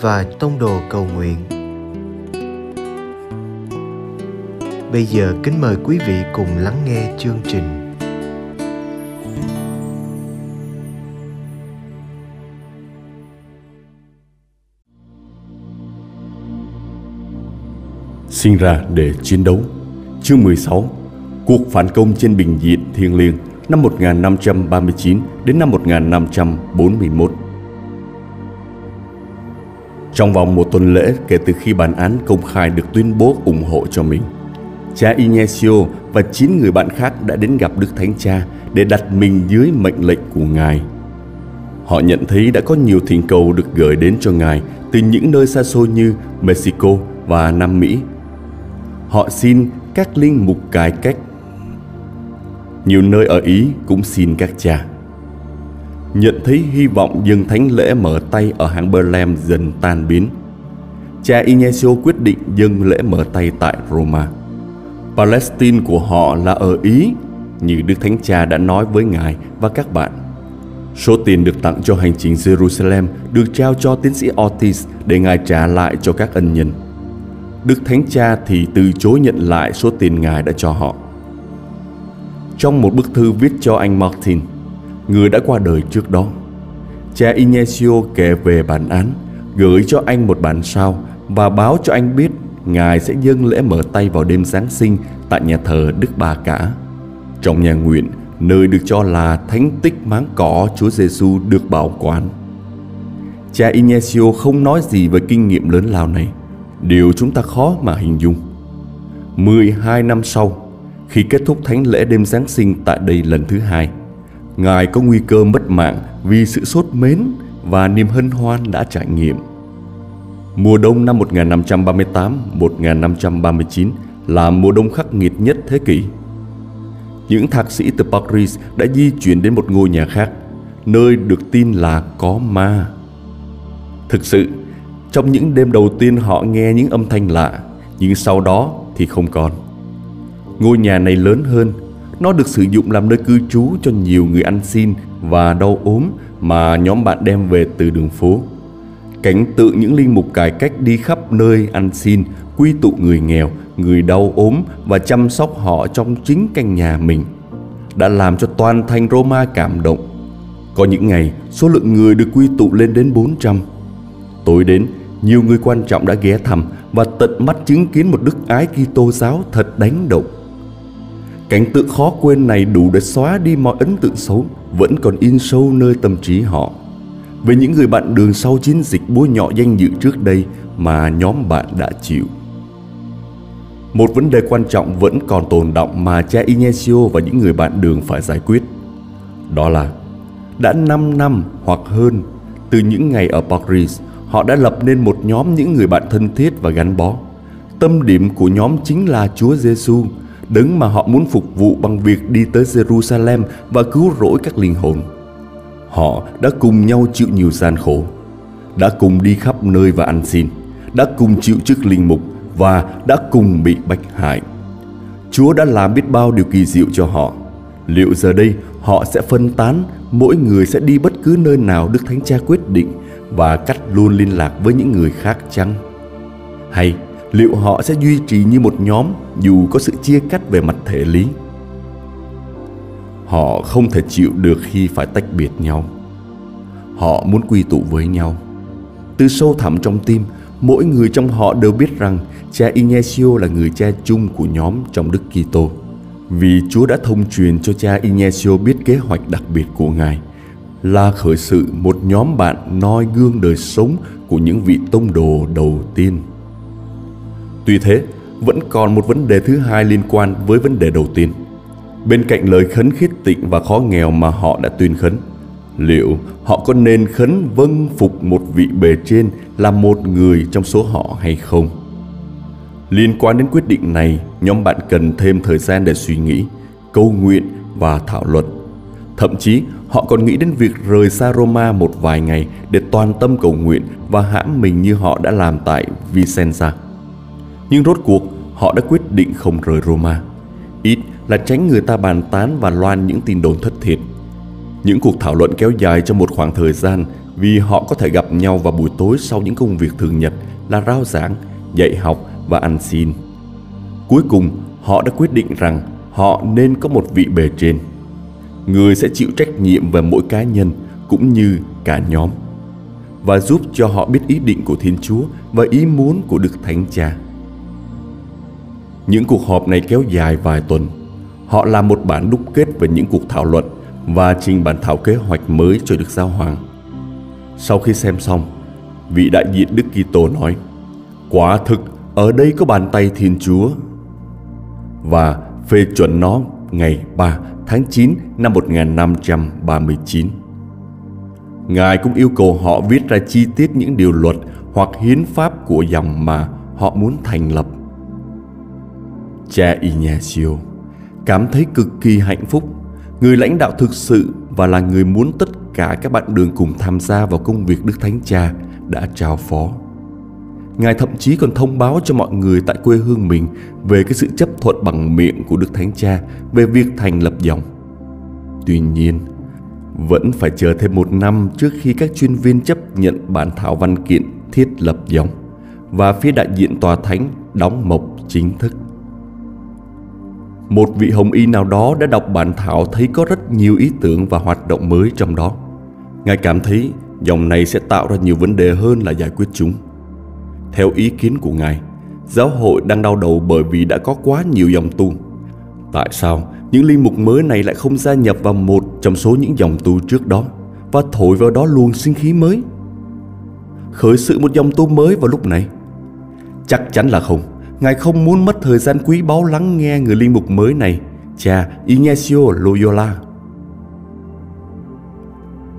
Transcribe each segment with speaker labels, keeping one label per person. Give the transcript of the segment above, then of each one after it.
Speaker 1: và Tông Đồ Cầu Nguyện. Bây giờ kính mời quý vị cùng lắng nghe chương trình.
Speaker 2: sinh ra để chiến đấu. Chương 16 Cuộc phản công trên bình diện thiêng liêng năm 1539 đến năm 1541 trong vòng một tuần lễ kể từ khi bản án công khai được tuyên bố ủng hộ cho mình, cha Ignacio và chín người bạn khác đã đến gặp Đức Thánh Cha để đặt mình dưới mệnh lệnh của Ngài. Họ nhận thấy đã có nhiều thỉnh cầu được gửi đến cho Ngài từ những nơi xa xôi như Mexico và Nam Mỹ họ xin các linh mục cải cách. Nhiều nơi ở Ý cũng xin các cha. Nhận thấy hy vọng dừng thánh lễ mở tay ở hãng Berlem dần tan biến. Cha Ignacio quyết định dừng lễ mở tay tại Roma. Palestine của họ là ở Ý, như Đức Thánh Cha đã nói với Ngài và các bạn. Số tiền được tặng cho hành trình Jerusalem được trao cho tiến sĩ Ortiz để Ngài trả lại cho các ân nhân. Đức Thánh Cha thì từ chối nhận lại số tiền Ngài đã cho họ. Trong một bức thư viết cho anh Martin, người đã qua đời trước đó, cha Inesio kể về bản án, gửi cho anh một bản sao và báo cho anh biết Ngài sẽ dâng lễ mở tay vào đêm Giáng sinh tại nhà thờ Đức Bà Cả. Trong nhà nguyện, nơi được cho là thánh tích máng cỏ Chúa Giêsu được bảo quản. Cha Inesio không nói gì về kinh nghiệm lớn lao này – điều chúng ta khó mà hình dung. 12 năm sau, khi kết thúc thánh lễ đêm Giáng sinh tại đây lần thứ hai, Ngài có nguy cơ mất mạng vì sự sốt mến và niềm hân hoan đã trải nghiệm. Mùa đông năm 1538-1539 là mùa đông khắc nghiệt nhất thế kỷ. Những thạc sĩ từ Paris đã di chuyển đến một ngôi nhà khác, nơi được tin là có ma. Thực sự, trong những đêm đầu tiên họ nghe những âm thanh lạ, nhưng sau đó thì không còn. Ngôi nhà này lớn hơn, nó được sử dụng làm nơi cư trú cho nhiều người ăn xin và đau ốm mà nhóm bạn đem về từ đường phố. Cảnh tượng những linh mục cải cách đi khắp nơi ăn xin, quy tụ người nghèo, người đau ốm và chăm sóc họ trong chính căn nhà mình đã làm cho toàn thành Roma cảm động. Có những ngày, số lượng người được quy tụ lên đến 400. Tối đến, nhiều người quan trọng đã ghé thăm và tận mắt chứng kiến một đức ái Kitô giáo thật đánh động. Cảnh tượng khó quên này đủ để xóa đi mọi ấn tượng xấu vẫn còn in sâu nơi tâm trí họ. Về những người bạn đường sau chiến dịch búa nhọ danh dự trước đây mà nhóm bạn đã chịu. Một vấn đề quan trọng vẫn còn tồn động mà cha Inesio và những người bạn đường phải giải quyết. Đó là đã 5 năm hoặc hơn từ những ngày ở Paris họ đã lập nên một nhóm những người bạn thân thiết và gắn bó. Tâm điểm của nhóm chính là Chúa Giêsu, đấng mà họ muốn phục vụ bằng việc đi tới Jerusalem và cứu rỗi các linh hồn. Họ đã cùng nhau chịu nhiều gian khổ, đã cùng đi khắp nơi và ăn xin, đã cùng chịu chức linh mục và đã cùng bị bách hại. Chúa đã làm biết bao điều kỳ diệu cho họ. Liệu giờ đây họ sẽ phân tán, mỗi người sẽ đi bất cứ nơi nào Đức Thánh Cha quyết định và cắt luôn liên lạc với những người khác chăng? Hay liệu họ sẽ duy trì như một nhóm dù có sự chia cắt về mặt thể lý? Họ không thể chịu được khi phải tách biệt nhau. Họ muốn quy tụ với nhau. Từ sâu thẳm trong tim, mỗi người trong họ đều biết rằng cha Ignacio là người cha chung của nhóm trong Đức Kitô. Vì Chúa đã thông truyền cho cha Ignacio biết kế hoạch đặc biệt của Ngài – là khởi sự một nhóm bạn noi gương đời sống của những vị tông đồ đầu tiên. Tuy thế, vẫn còn một vấn đề thứ hai liên quan với vấn đề đầu tiên. Bên cạnh lời khấn khiết tịnh và khó nghèo mà họ đã tuyên khấn, Liệu họ có nên khấn vâng phục một vị bề trên là một người trong số họ hay không? Liên quan đến quyết định này, nhóm bạn cần thêm thời gian để suy nghĩ, câu nguyện và thảo luận. Thậm chí, họ còn nghĩ đến việc rời xa Roma một vài ngày để toàn tâm cầu nguyện và hãm mình như họ đã làm tại Vicenza. Nhưng rốt cuộc, họ đã quyết định không rời Roma. Ít là tránh người ta bàn tán và loan những tin đồn thất thiệt. Những cuộc thảo luận kéo dài trong một khoảng thời gian vì họ có thể gặp nhau vào buổi tối sau những công việc thường nhật là rao giảng, dạy học và ăn xin. Cuối cùng, họ đã quyết định rằng họ nên có một vị bề trên. Người sẽ chịu trách nhiệm về mỗi cá nhân cũng như cả nhóm và giúp cho họ biết ý định của Thiên Chúa và ý muốn của Đức Thánh Cha. Những cuộc họp này kéo dài vài tuần. Họ làm một bản đúc kết về những cuộc thảo luận và trình bản thảo kế hoạch mới cho Đức Giáo Hoàng. Sau khi xem xong, vị đại diện Đức Kitô nói: "Quả thực ở đây có bàn tay Thiên Chúa." Và phê chuẩn nó ngày 3 tháng 9 năm 1539. Ngài cũng yêu cầu họ viết ra chi tiết những điều luật hoặc hiến pháp của dòng mà họ muốn thành lập. Cha Ignacio cảm thấy cực kỳ hạnh phúc, người lãnh đạo thực sự và là người muốn tất cả các bạn đường cùng tham gia vào công việc Đức Thánh Cha đã trao phó. Ngài thậm chí còn thông báo cho mọi người tại quê hương mình về cái sự chấp thuận bằng miệng của Đức Thánh Cha về việc thành lập dòng. Tuy nhiên, vẫn phải chờ thêm một năm trước khi các chuyên viên chấp nhận bản thảo văn kiện thiết lập dòng và phía đại diện tòa thánh đóng mộc chính thức. Một vị hồng y nào đó đã đọc bản thảo thấy có rất nhiều ý tưởng và hoạt động mới trong đó. Ngài cảm thấy dòng này sẽ tạo ra nhiều vấn đề hơn là giải quyết chúng. Theo ý kiến của Ngài, giáo hội đang đau đầu bởi vì đã có quá nhiều dòng tu. Tại sao những linh mục mới này lại không gia nhập vào một trong số những dòng tu trước đó và thổi vào đó luồng sinh khí mới? Khởi sự một dòng tu mới vào lúc này? Chắc chắn là không. Ngài không muốn mất thời gian quý báu lắng nghe người linh mục mới này, cha Ignacio Loyola.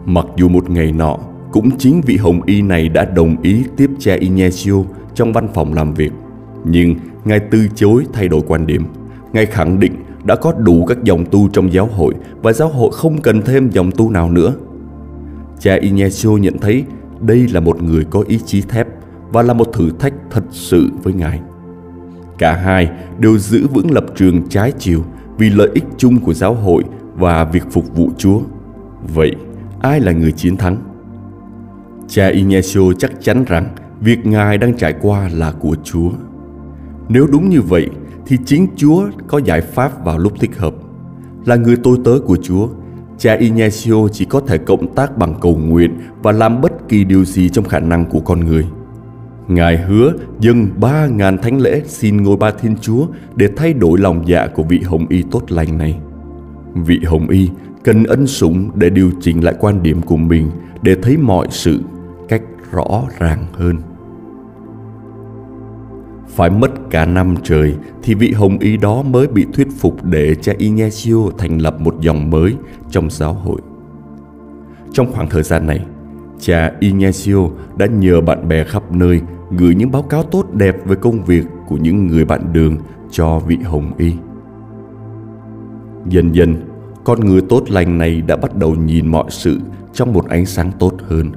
Speaker 2: Mặc dù một ngày nọ, cũng chính vị hồng y này đã đồng ý tiếp cha Ignacio trong văn phòng làm việc. Nhưng Ngài từ chối thay đổi quan điểm. Ngài khẳng định đã có đủ các dòng tu trong giáo hội và giáo hội không cần thêm dòng tu nào nữa. Cha Ignacio nhận thấy đây là một người có ý chí thép và là một thử thách thật sự với Ngài. Cả hai đều giữ vững lập trường trái chiều vì lợi ích chung của giáo hội và việc phục vụ Chúa. Vậy, ai là người chiến thắng? Cha Ignacio chắc chắn rằng việc Ngài đang trải qua là của Chúa. Nếu đúng như vậy, thì chính Chúa có giải pháp vào lúc thích hợp. Là người tôi tớ của Chúa, cha Ignacio chỉ có thể cộng tác bằng cầu nguyện và làm bất kỳ điều gì trong khả năng của con người. Ngài hứa dâng ba ngàn thánh lễ xin ngôi ba Thiên Chúa để thay đổi lòng dạ của vị Hồng Y tốt lành này. Vị Hồng Y cần ân sủng để điều chỉnh lại quan điểm của mình để thấy mọi sự cách rõ ràng hơn. Phải mất cả năm trời thì vị hồng y đó mới bị thuyết phục để cha Ignacio thành lập một dòng mới trong giáo hội. Trong khoảng thời gian này, cha Ignacio đã nhờ bạn bè khắp nơi gửi những báo cáo tốt đẹp về công việc của những người bạn đường cho vị hồng y. Dần dần, con người tốt lành này đã bắt đầu nhìn mọi sự trong một ánh sáng tốt hơn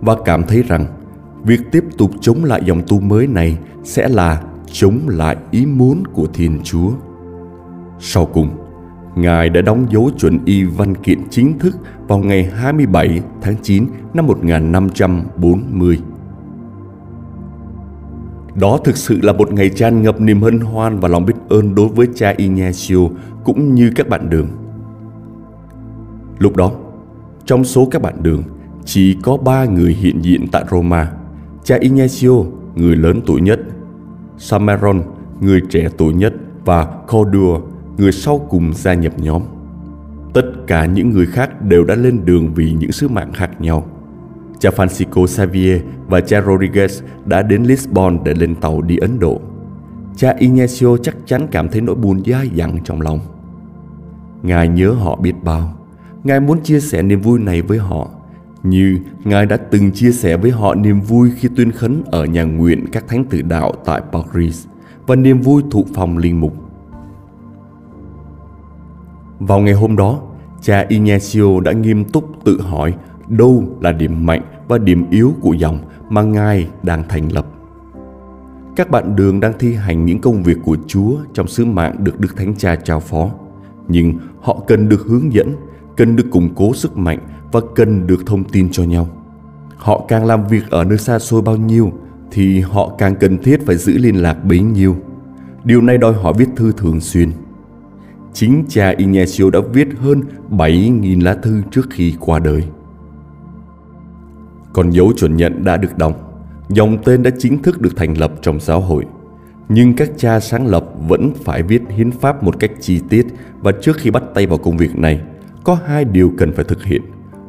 Speaker 2: và cảm thấy rằng việc tiếp tục chống lại dòng tu mới này sẽ là chống lại ý muốn của Thiên Chúa. Sau cùng, Ngài đã đóng dấu chuẩn y văn kiện chính thức vào ngày 27 tháng 9 năm 1540. Đó thực sự là một ngày tràn ngập niềm hân hoan và lòng biết ơn đối với cha Ignacio cũng như các bạn đường. Lúc đó, trong số các bạn đường, chỉ có ba người hiện diện tại Roma. Cha Ignacio, người lớn tuổi nhất, Samaron, người trẻ tuổi nhất và Cordua, người sau cùng gia nhập nhóm. Tất cả những người khác đều đã lên đường vì những sứ mạng khác nhau. Cha Francisco Xavier và cha Rodriguez đã đến Lisbon để lên tàu đi Ấn Độ. Cha Ignacio chắc chắn cảm thấy nỗi buồn dai dẳng trong lòng. Ngài nhớ họ biết bao. Ngài muốn chia sẻ niềm vui này với họ như Ngài đã từng chia sẻ với họ niềm vui khi tuyên khấn ở nhà nguyện các thánh tử đạo tại Paris và niềm vui thụ phòng linh mục. Vào ngày hôm đó, cha Ignacio đã nghiêm túc tự hỏi đâu là điểm mạnh và điểm yếu của dòng mà Ngài đang thành lập. Các bạn đường đang thi hành những công việc của Chúa trong sứ mạng được Đức Thánh Cha trao phó, nhưng họ cần được hướng dẫn, cần được củng cố sức mạnh và cần được thông tin cho nhau. Họ càng làm việc ở nơi xa xôi bao nhiêu thì họ càng cần thiết phải giữ liên lạc bấy nhiêu. Điều này đòi hỏi viết thư thường xuyên. Chính cha Ignacio đã viết hơn 7.000 lá thư trước khi qua đời. Còn dấu chuẩn nhận đã được đóng, dòng tên đã chính thức được thành lập trong giáo hội. Nhưng các cha sáng lập vẫn phải viết hiến pháp một cách chi tiết và trước khi bắt tay vào công việc này, có hai điều cần phải thực hiện.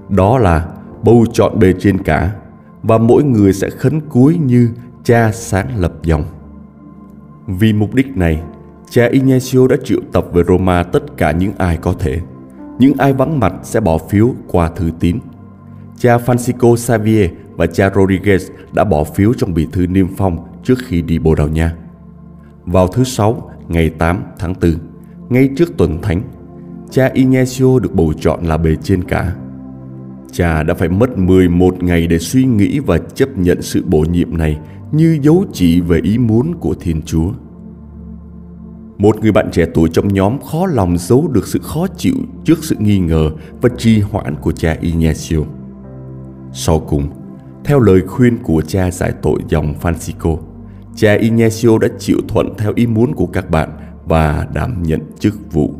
Speaker 2: Đó là bầu chọn bề trên cả và mỗi người sẽ khấn cúi như cha sáng lập dòng. Vì mục đích này, cha Ignacio đã triệu tập về Roma tất cả những ai có thể. Những ai vắng mặt sẽ bỏ phiếu qua thư tín. Cha Francisco Xavier và cha Rodriguez đã bỏ phiếu trong bì thư niêm phong trước khi đi Bồ Đào Nha. Vào thứ Sáu, ngày 8 tháng 4, ngay trước tuần thánh, cha Ignacio được bầu chọn là bề trên cả. Cha đã phải mất 11 ngày để suy nghĩ và chấp nhận sự bổ nhiệm này như dấu chỉ về ý muốn của Thiên Chúa. Một người bạn trẻ tuổi trong nhóm khó lòng giấu được sự khó chịu trước sự nghi ngờ và trì hoãn của cha Ignacio. Sau cùng, theo lời khuyên của cha giải tội dòng Francisco, cha Ignacio đã chịu thuận theo ý muốn của các bạn và đảm nhận chức vụ.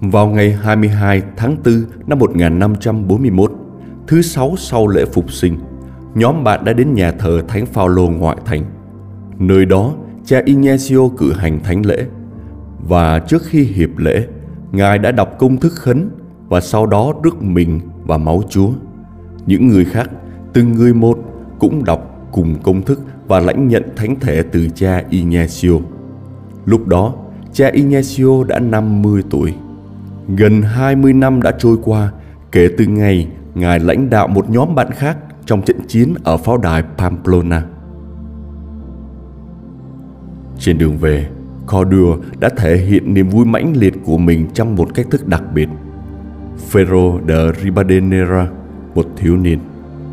Speaker 2: Vào ngày 22 tháng 4 năm 1541, thứ sáu sau lễ phục sinh, nhóm bạn đã đến nhà thờ Thánh Phaolô ngoại thành. Nơi đó, cha Ignacio cử hành thánh lễ và trước khi hiệp lễ, ngài đã đọc công thức khấn và sau đó rước mình và máu Chúa. Những người khác, từng người một cũng đọc cùng công thức và lãnh nhận thánh thể từ cha Ignacio. Lúc đó, cha Ignacio đã 50 tuổi. Gần 20 năm đã trôi qua kể từ ngày Ngài lãnh đạo một nhóm bạn khác trong trận chiến ở pháo đài Pamplona. Trên đường về, Cordua đã thể hiện niềm vui mãnh liệt của mình trong một cách thức đặc biệt. Ferro de Ribadenera, một thiếu niên,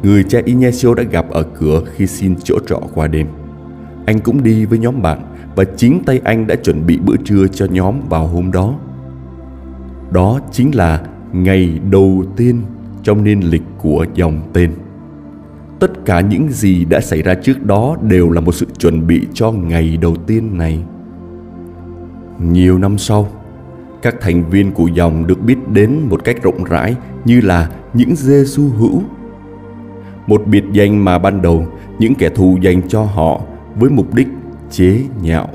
Speaker 2: người cha Ignacio đã gặp ở cửa khi xin chỗ trọ qua đêm. Anh cũng đi với nhóm bạn và chính tay anh đã chuẩn bị bữa trưa cho nhóm vào hôm đó. Đó chính là ngày đầu tiên trong niên lịch của dòng tên. Tất cả những gì đã xảy ra trước đó đều là một sự chuẩn bị cho ngày đầu tiên này. Nhiều năm sau, các thành viên của dòng được biết đến một cách rộng rãi như là những giê xu hữu. Một biệt danh mà ban đầu những kẻ thù dành cho họ với mục đích chế nhạo.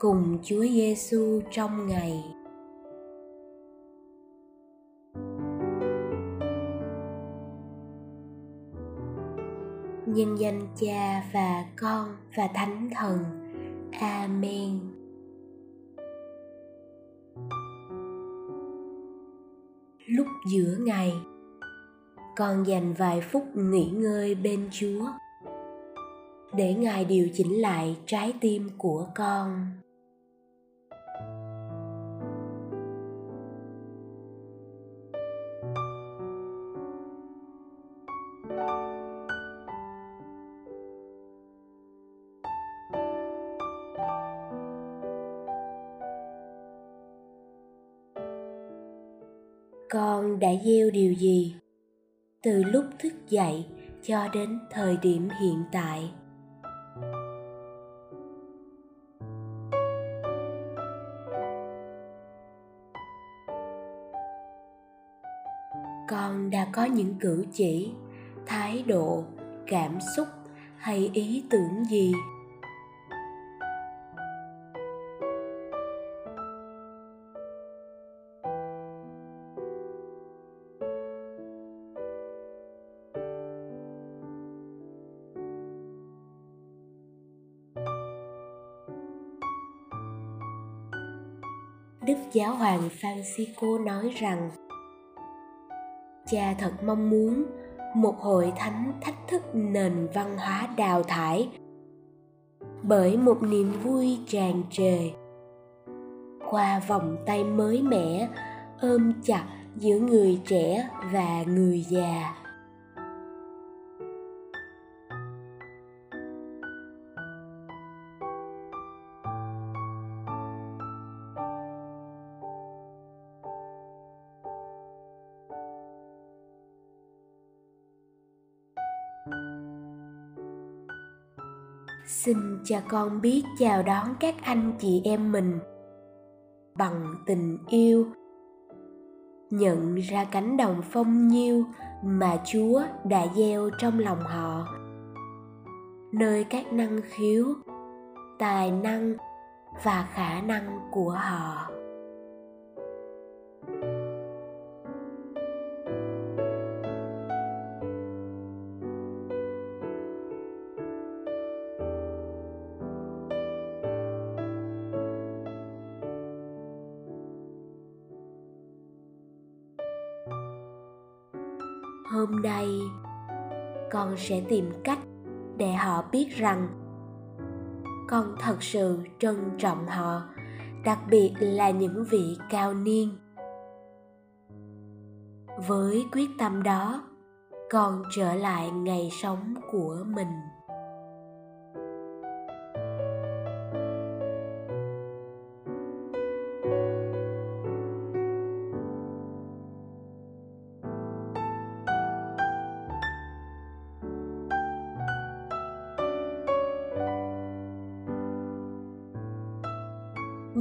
Speaker 3: Cùng Chúa Giêsu trong ngày. Nhân danh cha và con và thánh thần. Amen. Lúc giữa ngày, con dành vài phút nghỉ ngơi bên chúa để ngài điều chỉnh lại trái tim của con. Con đã gieo điều gì? Từ lúc thức dậy cho đến thời điểm hiện tại. Con đã có những cử chỉ, thái độ, cảm xúc hay ý tưởng gì? Hoàng Francisco nói rằng, Cha thật mong muốn một hội thánh thách thức nền văn hóa đào thải bởi một niềm vui tràn trề. Qua vòng tay mới mẻ, ôm chặt giữa người trẻ và người già. Cho con biết chào đón các anh chị em mình. Bằng tình yêu, nhận ra cánh đồng phong nhiêu mà chúa đã gieo trong lòng họ. Nơi các năng khiếu, tài năng và khả năng của họ. Con sẽ tìm cách để họ biết rằng con thật sự trân trọng họ, đặc biệt là những vị cao niên. Với quyết tâm đó, con trở lại ngày sống của mình.